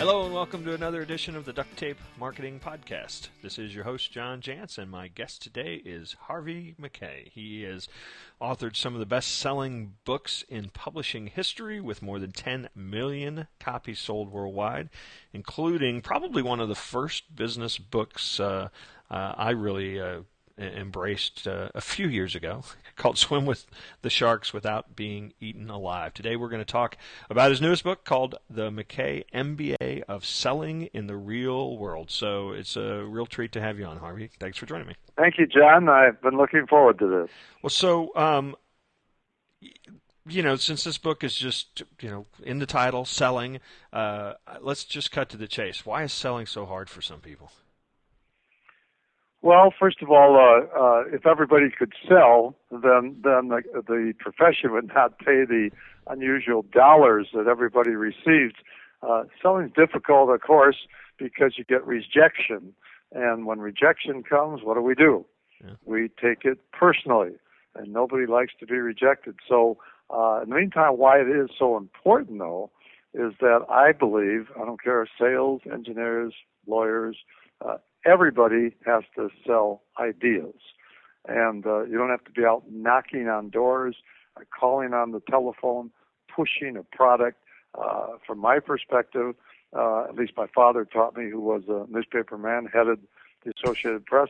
Hello and welcome to another edition of the Duct Tape Marketing Podcast. This is your host, John Jantsch, and my guest today is Harvey Mackay. He has authored some of the best selling books in publishing history with more than 10 million copies sold worldwide, including probably one of the first business books uh, uh, I really uh, embraced uh, a few years ago called Swim with the Sharks Without Being Eaten Alive. Today we're going to talk about his newest book called The Mackay MBA of Selling in the Real World. So it's a real treat to have you on, Harvey. Thanks for joining me. Thank you, John. I've been looking forward to this. Well, so, um, you know, since this book is just, you know, in the title, selling, uh, let's just cut to the chase. Why is selling so hard for some people? Well, first of all, uh, uh, if everybody could sell, then then the, the profession would not pay the unusual dollars that everybody receives. Uh, selling is difficult, of course, because you get rejection, and when rejection comes, what do we do? Yeah. We take it personally, and nobody likes to be rejected. So, uh, in the meantime, why it is so important, though, is that I believe I don't care sales, engineers, lawyers, uh, everybody has to sell ideas. And uh, you don't have to be out knocking on doors, uh, calling on the telephone, pushing a product. Uh, from my perspective, uh, at least my father taught me, who was a newspaper man, headed the Associated Press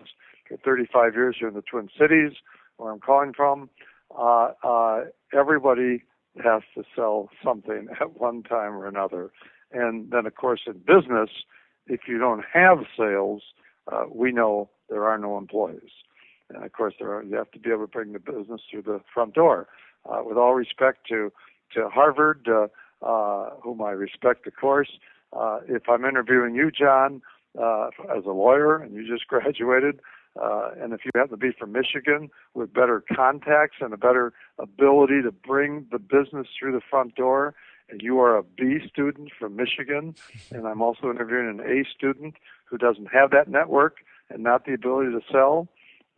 for 35 years here in the Twin Cities, where I'm calling from. Uh, uh, everybody has to sell something at one time or another. And then, of course, in business, if you don't have sales, uh, we know there are no employees. And of course, there are, you have to be able to bring the business through the front door. Uh, with all respect to to Harvard, uh, uh, whom I respect, of course, uh, if I'm interviewing you, John, uh, as a lawyer, and you just graduated, uh, and if you happen to be from Michigan with better contacts and a better ability to bring the business through the front door, you are a B student from Michigan, and I'm also interviewing an A student who doesn't have that network and not the ability to sell,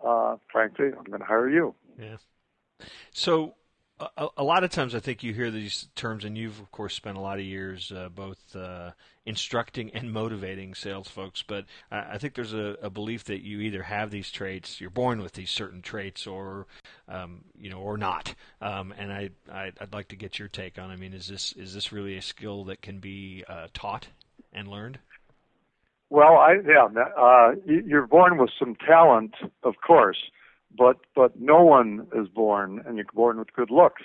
uh, frankly, I'm going to hire you. Yeah. So a, a, lot of times I think you hear these terms, and you've of course spent a lot of years uh, both uh, instructing and motivating sales folks. But I, I think there's a, a, belief that you either have these traits, you're born with these certain traits, or um, you know, or not. Um, and I, I would like to get your take on. I mean, is this is this really a skill that can be uh, taught and learned? Well, I yeah, uh, you're born with some talent, of course but but no one is born, and you're born with good looks,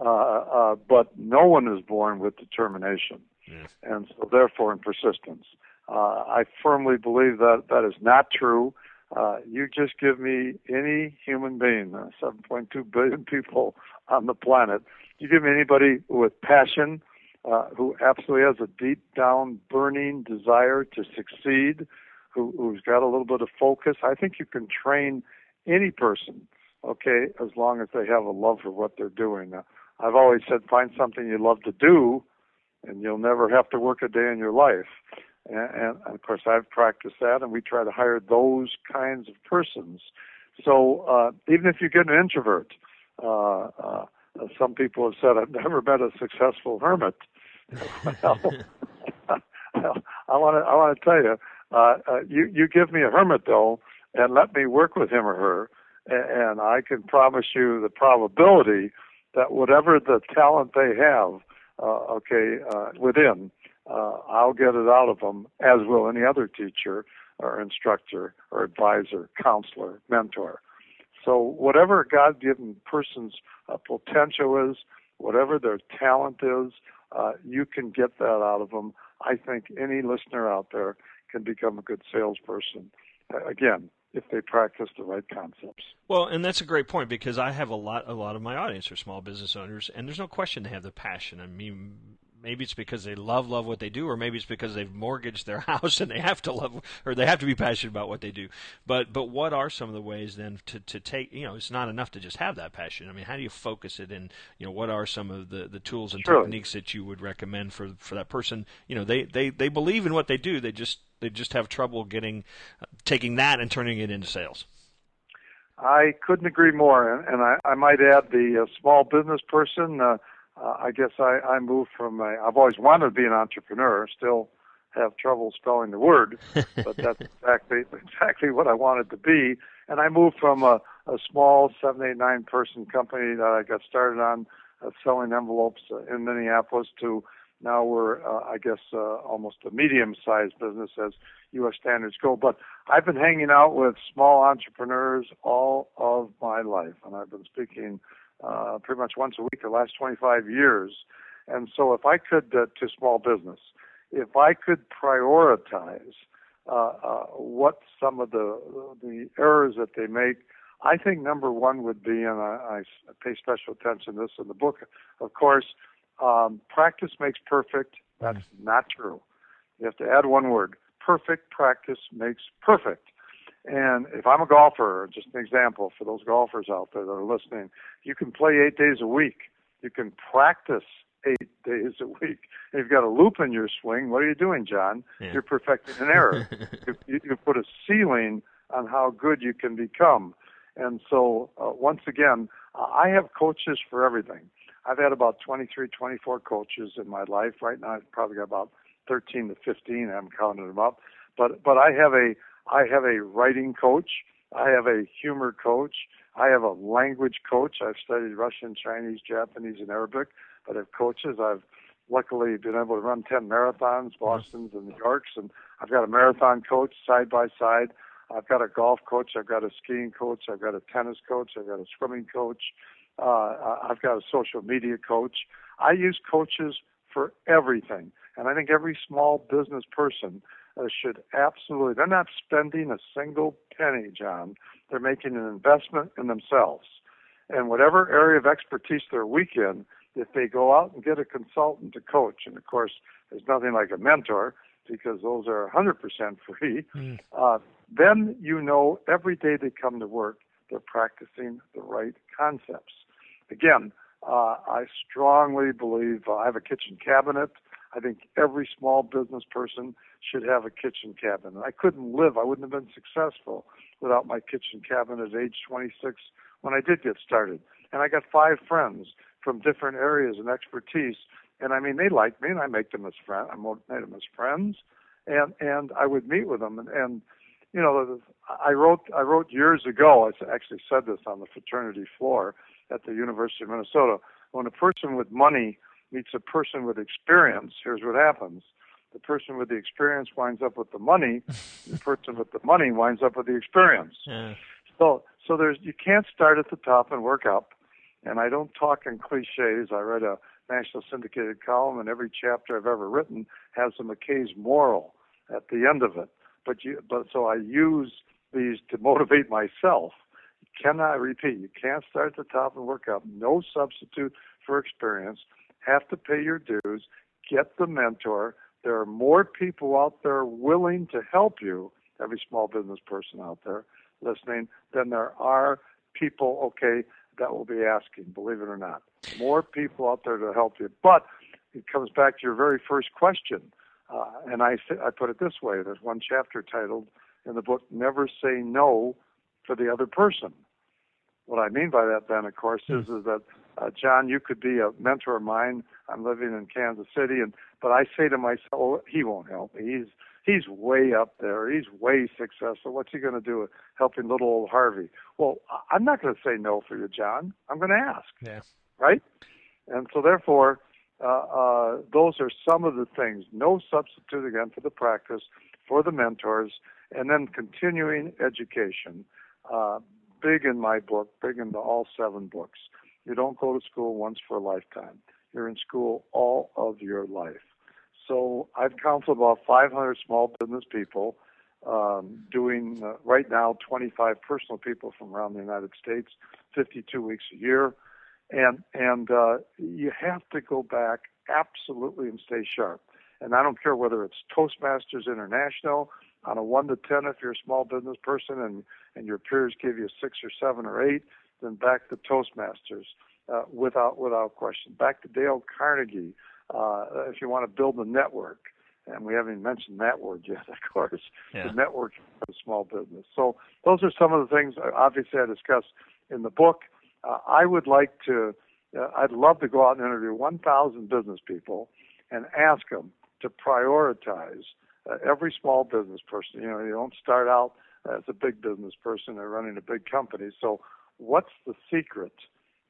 uh, uh, but no one is born with determination, yes. and so therefore in persistence. Uh, I firmly believe that that is not true. Uh, you just give me any human being, uh, 7.2 billion people on the planet. You give me anybody with passion, uh, who absolutely has a deep down burning desire to succeed, who, who's got a little bit of focus. I think you can train any person, okay, as long as they have a love for what they're doing. Now, I've always said find something you love to do, and you'll never have to work a day in your life. And, and, of course, I've practiced that, and we try to hire those kinds of persons. So uh, even if you get an introvert, uh, uh, some people have said, I've never met a successful hermit. well, I want to I want to tell you, uh, uh, you you give me a hermit though, and let me work with him or her, and I can promise you the probability that whatever the talent they have, uh, okay, uh, within, uh, I'll get it out of them, as will any other teacher or instructor or advisor, counselor, mentor. So whatever a God-given person's uh, potential is, whatever their talent is, uh, you can get that out of them. I think any listener out there can become a good salesperson. Again, if they practice the right concepts. Well, and that's a great point because I have a lot a lot of my audience are small business owners and there's no question they have the passion. I mean maybe it's because they love love what they do or maybe it's because they've mortgaged their house and they have to love or they have to be passionate about what they do. But but what are some of the ways then to to take, you know, it's not enough to just have that passion. I mean, how do you focus it and, you know, what are some of the the tools and techniques that you would recommend for for that person? You know, they they they believe in what they do. They just they just have trouble getting uh, taking that and turning it into sales. I couldn't agree more, and, and I, I might add the uh, small business person. Uh, uh, I guess I, I moved from a. I've always wanted to be an entrepreneur. Still have trouble spelling the word, but that's exactly exactly what I wanted to be. And I moved from a, a small seven, eight, nine person company that I got started on uh, selling envelopes uh, in Minneapolis to now we're, uh, I guess, uh, almost a medium-sized business as U.S. standards go. But I've been hanging out with small entrepreneurs all of my life, and I've been speaking uh, pretty much once a week the last 25 years. And so, if I could uh, to small business, if I could prioritize uh, uh, what some of the the errors that they make, I think number one would be, and I, I pay special attention to this in the book, of course, um, practice makes perfect. That's mm. not true. You have to add one word. Perfect practice makes perfect. And if I'm a golfer, just an example for those golfers out there that are listening, you can play eight days a week. You can practice eight days a week. If you've got a loop in your swing, what are you doing, John? Yeah. You're perfecting an error. you, you put a ceiling on how good you can become. And so, uh, once again, I have coaches for everything. I've had about 23, 24 coaches in my life. Right now, I've probably got about 13 to 15. I haven't counted them up. But but I have a I have a writing coach. I have a humor coach. I have a language coach. I've studied Russian, Chinese, Japanese, and Arabic. But I have coaches. I've luckily been able to run 10 marathons, Boston's and New York's, and I've got a marathon coach side by side. I've got a golf coach. I've got a skiing coach. I've got a tennis coach. I've got a swimming coach. Uh, I've got a social media coach. I use coaches for everything. And I think every small business person uh, should absolutely, they're not spending a single penny, John. They're making an investment in themselves. And whatever area of expertise they're weak in, if they go out and get a consultant to coach, and of course, there's nothing like a mentor because those are 100% free, mm. uh, then you know every day they come to work, they're practicing the right concepts. Again, uh, I strongly believe uh, I have a kitchen cabinet. I think every small business person should have a kitchen cabinet. I couldn't live, I wouldn't have been successful without my kitchen cabinet at age 26 when I did get started. And I got five friends from different areas and expertise. And I mean, they like me, and I make them as friends. I made them as friends, and and I would meet with them. And, and you know, I wrote I wrote years ago. I actually said this on the fraternity floor at the University of Minnesota. When a person with money meets a person with experience, here's what happens. The person with the experience winds up with the money. the person with the money winds up with the experience. Yeah. So, so there's you can't start at the top and work up. And I don't talk in cliches. I read a national syndicated column, and every chapter I've ever written has a Mackay's moral at the end of it. But you, but so I use these to motivate myself cannot repeat. You can't start at the top and work up. No substitute for experience. Have to pay your dues. Get the mentor. There are more people out there willing to help you, every small business person out there listening, than there are people, okay, that will be asking, believe it or not. More people out there to help you. But it comes back to your very first question. Uh, and I, I put it this way there's one chapter titled in the book, Never Say No for the Other Person. What I mean by that, then, of course, is hmm. is that uh, John, you could be a mentor of mine. I'm living in Kansas City, and but I say to myself, oh, he won't help me. He's he's way up there. He's way successful. What's he going to do with helping little old Harvey? Well, I'm not going to say no for you, John. I'm going to ask. Yeah. Right. And so, therefore, uh, uh, those are some of the things. No substitute again for the practice, for the mentors, and then continuing education. Uh, big in my book, big into all seven books. You don't go to school once for a lifetime. You're in school all of your life. So I've counseled about 500 small business people, um, doing uh, right now 25 personal people from around the United States, 52 weeks a year, and and uh, you have to go back absolutely and stay sharp. And I don't care whether it's Toastmasters International on a one to ten if you're a small business person and and your peers give you six or seven or eight, then back to Toastmasters uh, without without question. Back to Dale Carnegie uh, if you want to build a network. And we haven't even mentioned that word yet, of course. Yeah. The network of small business. So those are some of the things. Obviously, I discuss in the book. Uh, I would like to. Uh, I'd love to go out and interview 1,000 business people and ask them to prioritize. Uh, every small business person, you know, you don't start out as a big business person or running a big company. So, what's the secret?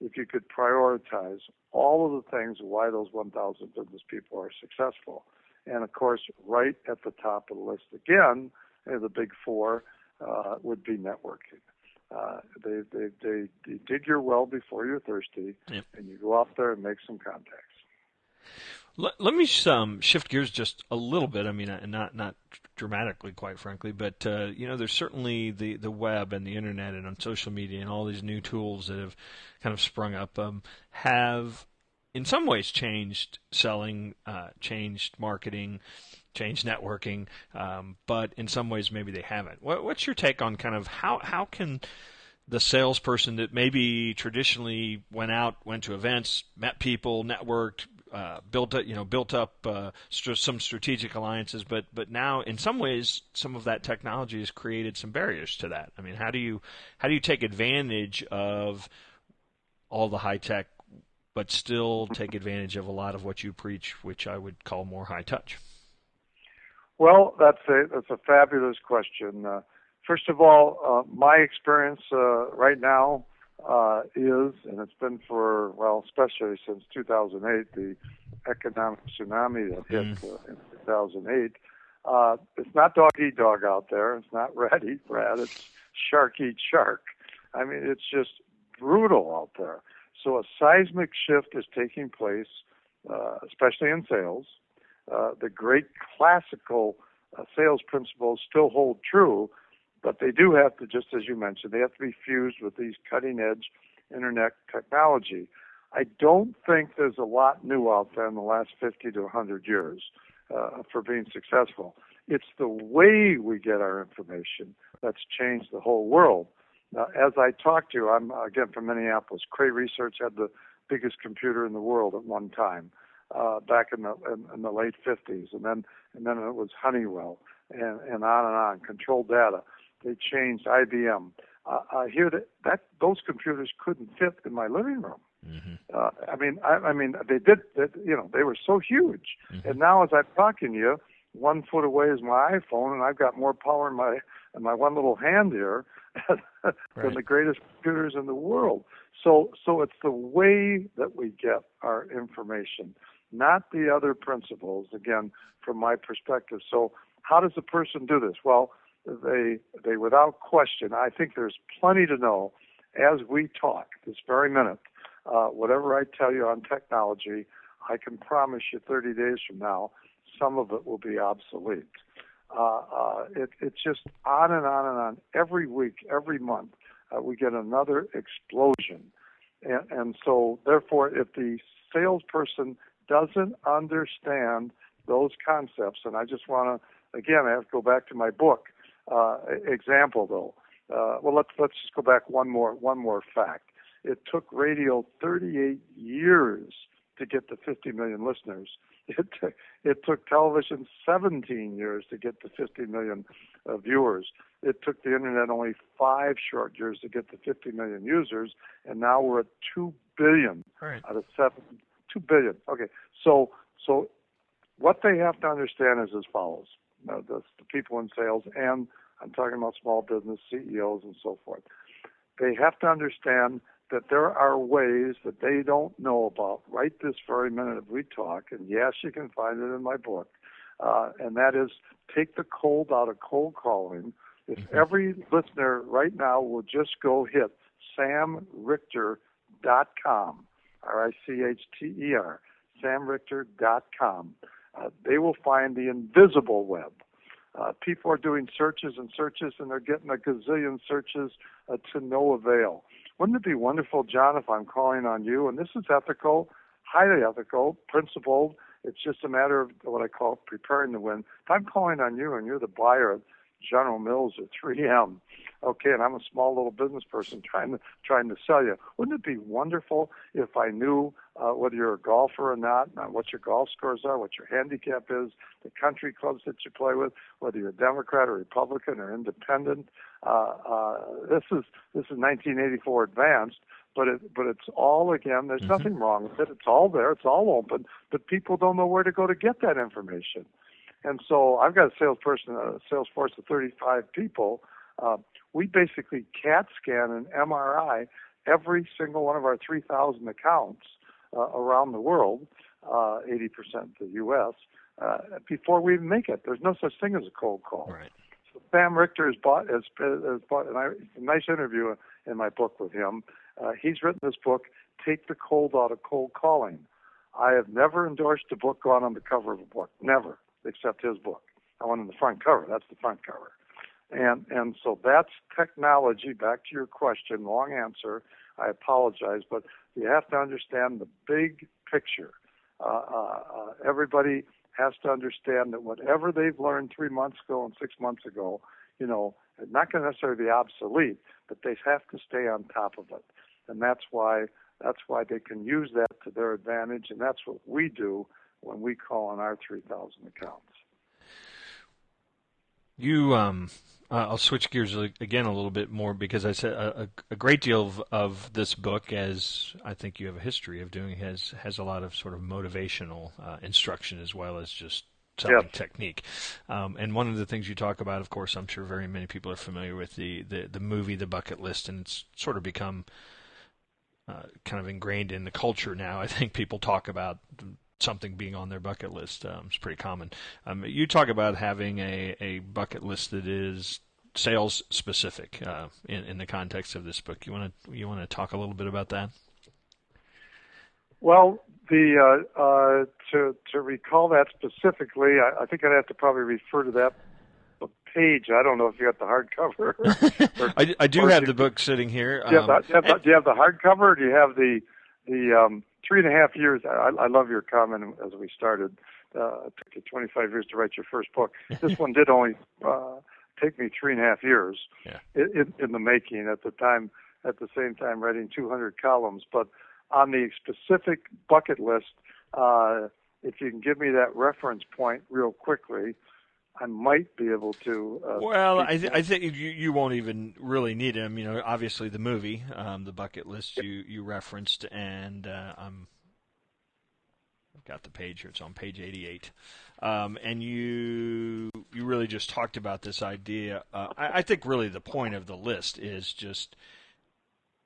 If you could prioritize all of the things why those 1,000 business people are successful, and of course, right at the top of the list again, the big four uh, would be networking. Uh, they, they, they, they dig your well before you're thirsty, yep. and you go out there and make some contacts. Let, let me um, shift gears just a little bit. I mean, uh, not not dramatically, quite frankly, but uh, you know, there's certainly the the web and the internet and on social media and all these new tools that have kind of sprung up um, have in some ways changed selling, uh, changed marketing, changed networking, um, but in some ways maybe they haven't. What, what's your take on kind of how how can the salesperson that maybe traditionally went out, went to events, met people, networked, uh, built you know, built up uh, st- some strategic alliances, but but now in some ways, some of that technology has created some barriers to that. I mean, how do you how do you take advantage of all the high tech, but still take advantage of a lot of what you preach, which I would call more high touch? Well, that's a that's a fabulous question. Uh, first of all, uh, my experience uh, right now uh, is, and it's been for well, especially since 2008, the economic tsunami that hit mm. uh, in 2008. Uh, it's not dog eat dog out there. It's not rat eat rat. It's shark eat shark. I mean, it's just brutal out there. So a seismic shift is taking place, uh, especially in sales. Uh, the great classical uh, sales principles still hold true, but they do have to, just as you mentioned, they have to be fused with these cutting edge internet technology. I don't think there's a lot new out there in the last 50 to 100 years uh, for being successful. It's the way we get our information that's changed the whole world. Uh, as I talked to I'm again from Minneapolis. Cray Research had the biggest computer in the world at one time uh, back in the in, in the late 50s, and then and then it was Honeywell, and and on and on. Control data. They changed IBM. Uh, I hear that that those computers couldn't fit in my living room. Mm-hmm. Uh, I mean, I, I mean, they did. They, you know, they were so huge. Mm-hmm. And now, as I'm talking to you, one foot away is my iPhone, and I've got more power in my in my one little hand here than right. the greatest computers in the world. So, so it's the way that we get our information not the other principles, again, from my perspective. So, how does a person do this? Well, they, they without question, I think there's plenty to know as we talk this very minute. Uh, whatever I tell you on technology, I can promise you 30 days from now, some of it will be obsolete. Uh, uh, it, it's just on and on and on. Every week, every month, uh, we get another explosion. And, and so, therefore, if the salesperson doesn't understand those concepts. And I just want to, again, I have to go back to my book uh, example, though. Uh, well, let's let's just go back one more one more fact. It took radio 38 years to get to 50 million listeners. It took, it took television 17 years to get to 50 million uh, viewers. It took the internet only five short years to get to 50 million users, and now we're at 2 billion right. out of seven two billion. Okay, so so what they have to understand is as follows: the, the people in sales, and I'm talking about small business CEOs and so forth. They have to understand that there are ways that they don't know about right this very minute as we talk. And yes, you can find it in my book. Uh, and that is take the cold out of cold calling. If mm-hmm. every listener right now will just go hit samrichter.com R-I-C-H-T-E-R, samrichter.com. Uh, they will find the invisible web. Uh, people are doing searches and searches, and they're getting a gazillion searches uh, to no avail. Wouldn't it be wonderful, John, if I'm calling on you, and this is ethical, highly ethical, principled. It's just a matter of what I call preparing to win. If I'm calling on you and you're the buyer of General Mills or 3M. Okay, and I'm a small little business person trying to trying to sell you. Wouldn't it be wonderful if I knew uh, whether you're a golfer or not, not what your golf scores are, what your handicap is, the country clubs that you play with, whether you're a Democrat or Republican or independent. Uh, uh, this is this is 1984 advanced, but it but it's all again. There's mm-hmm. nothing wrong with it. It's all there. It's all open, but people don't know where to go to get that information. And so I've got a salesperson, a sales force of 35 people. Uh, we basically CAT scan and MRI every single one of our 3,000 accounts uh, around the world, uh, 80% the U.S., uh, before we even make it. There's no such thing as a cold call. Right. So Sam Richter has bought, has, has bought, and I, a nice interview in my book with him. Uh, he's written this book, Take the Cold Out of Cold Calling. I have never endorsed a book gone on the cover of a book, never, except his book. I went on the front cover. That's the front cover. And and so that's technology. Back to your question, long answer. I apologize, but you have to understand the big picture. Uh, uh, uh, everybody has to understand that whatever they've learned three months ago and six months ago, you know, it's not going to necessarily be obsolete, but they have to stay on top of it, and that's why that's why they can use that to their advantage, and that's what we do when we call on our 3,000 accounts. You um, uh, I'll switch gears again a little bit more because I said a, a, great deal of, of this book, as I think you have a history of doing, has has a lot of sort of motivational uh, instruction as well as just selling technique. Um, and one of the things you talk about, of course, I'm sure very many people are familiar with the the, the movie The Bucket List, and it's sort of become uh, kind of ingrained in the culture now. I think people talk about something being on their bucket list. Um, it's pretty common. Um, you talk about having a, a bucket list that is sales specific uh, in, in the context of this book. You want to you want to talk a little bit about that? Well, the uh, uh, to to recall that specifically, I, I think I'd have to probably refer to that page. I don't know if you got the hardcover. I, I do have the book sitting here. Do you, have the, do, you have the, do you have the hardcover, do you have the the um, three and a half years. I, I love your comment as we started. Uh, it took you 25 years to write your first book. This one did only uh, take me three and a half years yeah. in, in the making. At the time, at the same time, writing 200 columns. But on the specific bucket list, uh, if you can give me that reference point real quickly, I might be able to. Uh, well, I, th- I think you, you won't even really need him. You know, obviously the movie, um, the bucket list you, you referenced, and uh, I'm I've got the page here. It's on page 88, um, and you you really just talked about this idea. Uh, I, I think really the point of the list is just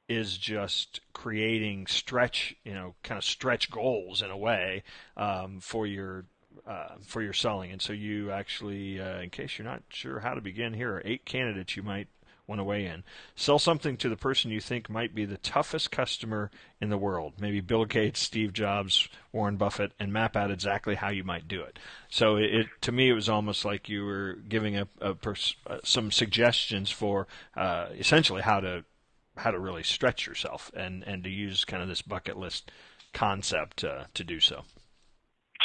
is just creating stretch, you know, kind of stretch goals in a way um, for your uh, for your selling. And so you actually, uh, in case you're not sure how to begin, here are eight candidates you might want to weigh in. Sell something to the person you think might be the toughest customer in the world. Maybe Bill Gates, Steve Jobs, Warren Buffett, and map out exactly how you might do it. So it, to me, it was almost like you were giving a, a pers- uh, some suggestions for uh, essentially how to how to really stretch yourself and and to use kind of this bucket list concept uh, to do so.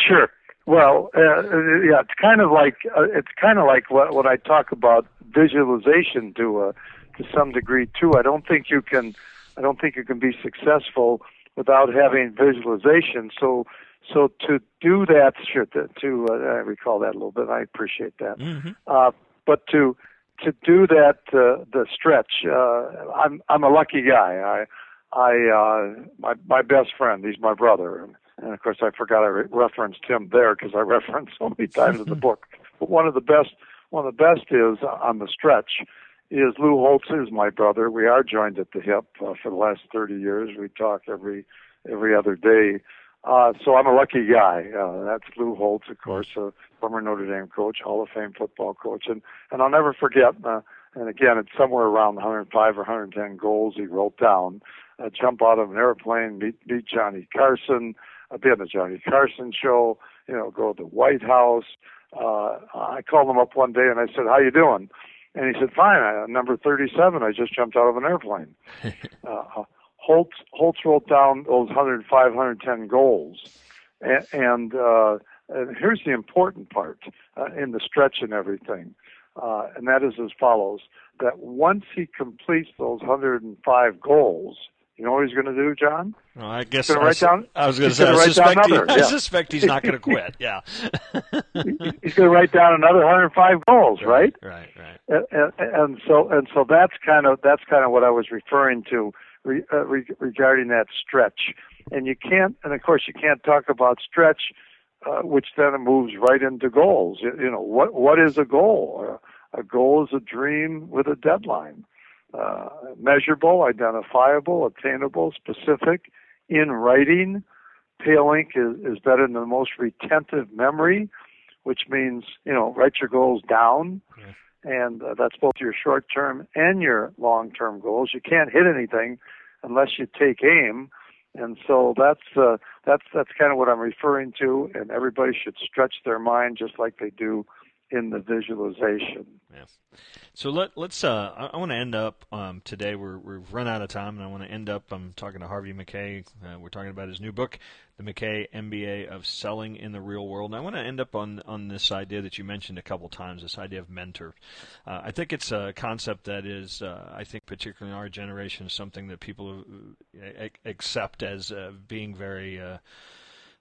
Sure. Well, uh, yeah, it's kind of like uh, it's kind of like what what I talk about visualization to a to some degree too. I don't think you can I don't think you can be successful without having visualization. So so to do that, sure, to, to uh, I recall that a little bit. I appreciate that. Mm-hmm. Uh, but to to do that, uh, the stretch. Uh, I'm I'm a lucky guy. I I uh, my my best friend. He's my brother. And, and of course, I forgot I re- referenced him there because I referenced so many times in the book. But one of the best, one of the best is uh, on the stretch is Lou Holtz is my brother. We are joined at the hip uh, for the last 30 years. We talk every every other day. Uh, so I'm a lucky guy. Uh, that's Lou Holtz, of course, a former Notre Dame coach, Hall of Fame football coach, and and I'll never forget. Uh, and again, it's somewhere around 105 or 110 goals he wrote down. Uh, jump out of an airplane, meet meet Johnny Carson, I'd be on the Johnny Carson show, you know, go to the White House. Uh, I called him up one day and I said, "How you doing?" And he said, "Fine. I, number 37. I just jumped out of an airplane." uh, Holtz Holtz wrote down those 105, 110 goals, and, and, uh, and here's the important part uh, in the stretch and everything, uh, and that is as follows: that once he completes those 105 goals, You know what he's going to do, John? Well, I guess to write down. I was going to say. I write suspect, he, another. I suspect he's not going to quit. Yeah. he's going to write down another 105 goals, right? Right. Right. And, and, and so and so that's kind of that's kind of what I was referring to re, uh, re, regarding that stretch. And you can't, and of course you can't talk about stretch, uh, which then moves right into goals. You, you know what what is a goal? A goal is a dream with a deadline. Uh, measurable, identifiable, attainable, specific, in writing. Pale ink is, is better than the most retentive memory, which means, you know, write your goals down. Yeah. And uh, that's both your short term and your long term goals. You can't hit anything unless you take aim. And so that's uh, that's that's kind of what I'm referring to. And everybody should stretch their mind just like they do in the visualization. Yeah. So let let's. Uh, I, I want to end up um, today. We're we've run out of time, and I want to end up. I'm talking to Harvey Mackay. Uh, we're talking about his new book, The Mackay MBA of Selling in the Real World. And I want to end up on on this idea that you mentioned a couple times. This idea of mentor. Uh, I think it's a concept that is. Uh, I think particularly in our generation, something that people uh, accept as uh, being very.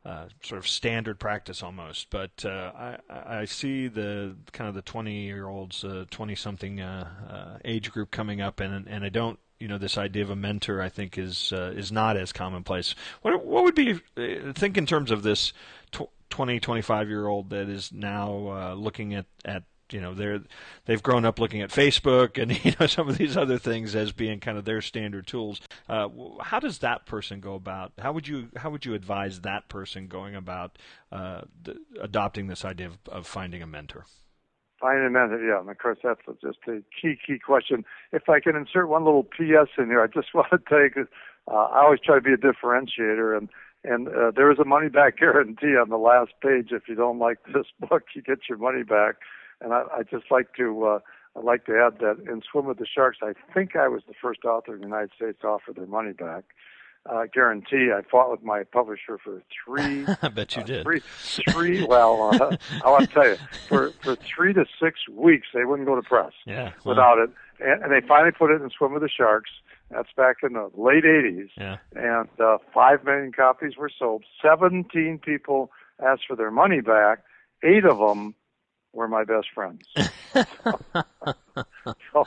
Uh, uh, sort of standard practice almost. But uh, I, I see the kind of the 20 year olds, 20 uh, something uh, uh, age group coming up, and and I don't. You know, this idea of a mentor, I think, is is not as commonplace. What what would be think in terms of this 20, 25 year old that is now looking at at you know they're they've grown up looking at Facebook and you know some of these other things as being kind of their standard tools. Uh, how does that person go about? How would you how would you advise that person going about uh, the, adopting this idea of, of finding a mentor? Finding a mentor, yeah, and of course that's just a key key question. If I can insert one little PS in here, I just want to take. Uh, I always try to be a differentiator and. And uh, there is a money back guarantee on the last page. If you don't like this book, you get your money back. And I, I just like to uh, I'd like to add that in Swim with the Sharks, I think I was the first author in the United States to offer their money back. Uh, guarantee. I fought with my publisher for three. I bet you uh, did. Three, three. Well, uh, I want to tell you, for for three to six weeks, they wouldn't go to press yeah, well. without it, and, and they finally put it in Swim with the Sharks. That's back in the late '80s, yeah. and uh, five million copies were sold. Seventeen people asked for their money back. Eight of them were my best friends. so,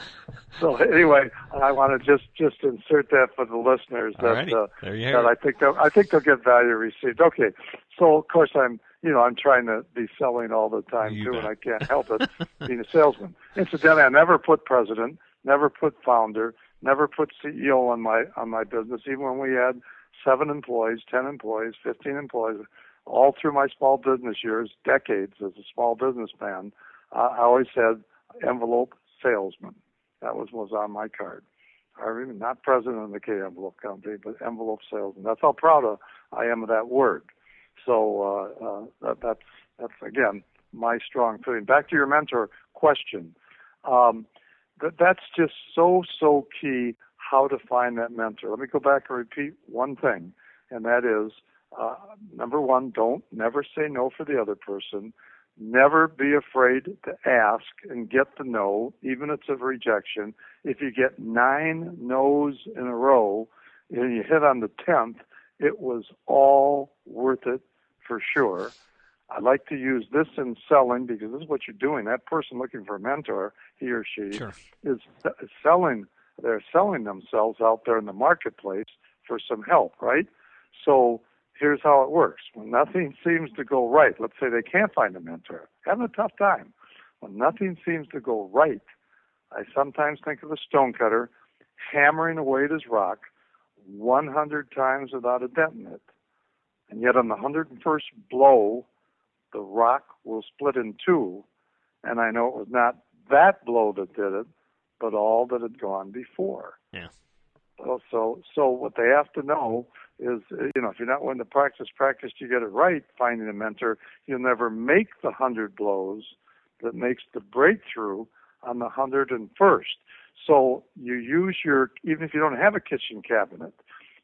so anyway, I want to just just insert that for the listeners that uh, that I think they'll, I think they'll get value received. Okay, so of course I'm you know I'm trying to be selling all the time you too, bet. and I can't help it being a salesman. Incidentally, I never put president, never put founder, never put CEO on my on my business, even when we had seven employees, ten employees, fifteen employees all through my small business years, decades as a small businessman, I always said envelope salesman. That was was on my card. I not president of the K Envelope Company, but envelope salesman. That's how proud of I am of that word. So uh, uh, that, that's that's again my strong feeling. Back to your mentor question. Um, that that's just so so key. How to find that mentor. Let me go back and repeat one thing, and that is uh, number one, don't never say no for the other person. Never be afraid to ask and get the no, even if it's a rejection. If you get nine no's in a row and you hit on the tenth, it was all worth it for sure. I like to use this in selling because this is what you're doing. That person looking for a mentor, he or she, sure. is selling. They're selling themselves out there in the marketplace for some help, right? So here's how it works. When nothing seems to go right, let's say they can't find a mentor, having a tough time. When nothing seems to go right, I sometimes think of a stonecutter hammering away at his rock 100 times without a dent in it. And yet on the 101st blow, the rock will split in two. And I know it was not that blow that did it, but all that had gone before. Yeah. So, so, so what they have to know is, you know, if you're not willing to practice, practice to get it right, finding a mentor, you'll never make the hundred blows that makes the breakthrough on the hundred and first. So you use your, even if you don't have a kitchen cabinet,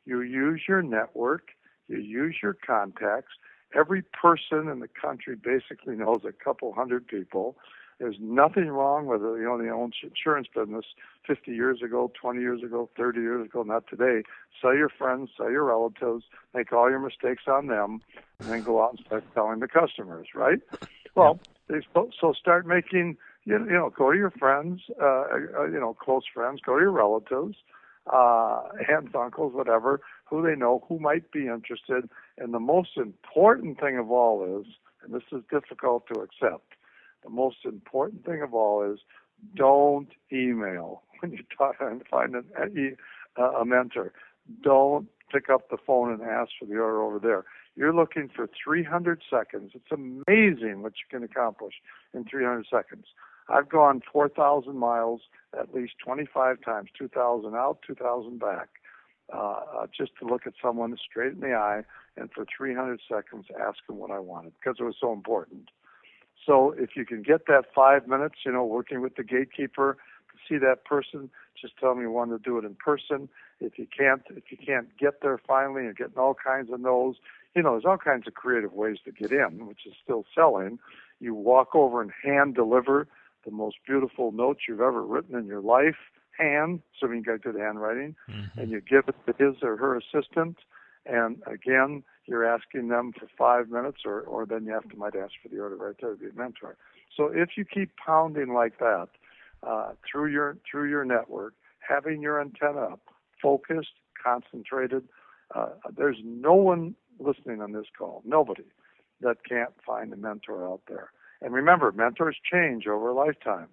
you use your network, you use your contacts. Every person in the country basically knows a couple hundred people. There's nothing wrong with you know the insurance business 50 years ago, 20 years ago, 30 years ago, not today. Sell your friends, sell your relatives, make all your mistakes on them, and then go out and start selling the customers, right? Well, they, so start making you know go to your friends, uh, uh, you know close friends, go to your relatives, uh, aunts, uncles, whatever, who they know who might be interested. And the most important thing of all is, and this is difficult to accept the most important thing of all is don't email when you talk and find an, a, a mentor. Don't pick up the phone and ask for the order over there. You're looking for 300 seconds. It's amazing what you can accomplish in 300 seconds. I've gone 4,000 miles at least 25 times, 2,000 out, 2,000 back, uh, uh, just to look at someone straight in the eye and for 300 seconds ask them what I wanted because it was so important. So if you can get that five minutes, you know, working with the gatekeeper to see that person, just tell me you want to do it in person. If you can't, if you can't get there finally, you're getting all kinds of no's. You know, there's all kinds of creative ways to get in, which is still selling. You walk over and hand deliver the most beautiful notes you've ever written in your life, hand, assuming you got good handwriting, mm-hmm. and you give it to his or her assistant. And again, you're asking them for five minutes, or, or then you have to might ask for the order right there to be a mentor. So if you keep pounding like that uh, through your through your network, having your antenna up, focused, concentrated, uh, there's no one listening on this call, nobody that can't find a mentor out there. And remember, mentors change over a lifetime.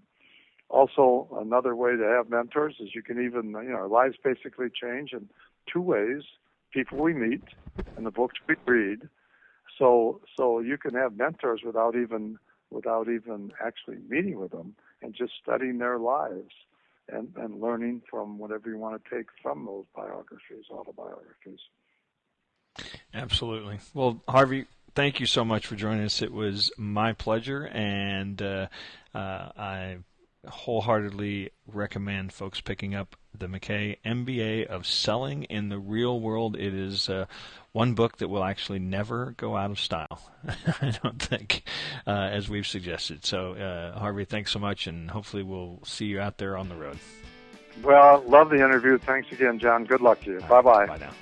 Also, another way to have mentors is you can even, you know, our lives basically change in two ways people we meet and the books we read. So so you can have mentors without even without even actually meeting with them and just studying their lives and, and learning from whatever you want to take from those biographies, autobiographies. Absolutely. Well, Harvey, thank you so much for joining us. It was my pleasure, and uh, uh, I wholeheartedly recommend folks picking up the Mackay MBA of Selling in the Real World. It is uh, one book that will actually never go out of style, I don't think, uh, as we've suggested. So, uh, Harvey, thanks so much, and hopefully we'll see you out there on the road. Well, love the interview. Thanks again, John. Good luck to you. Bye bye. Bye now.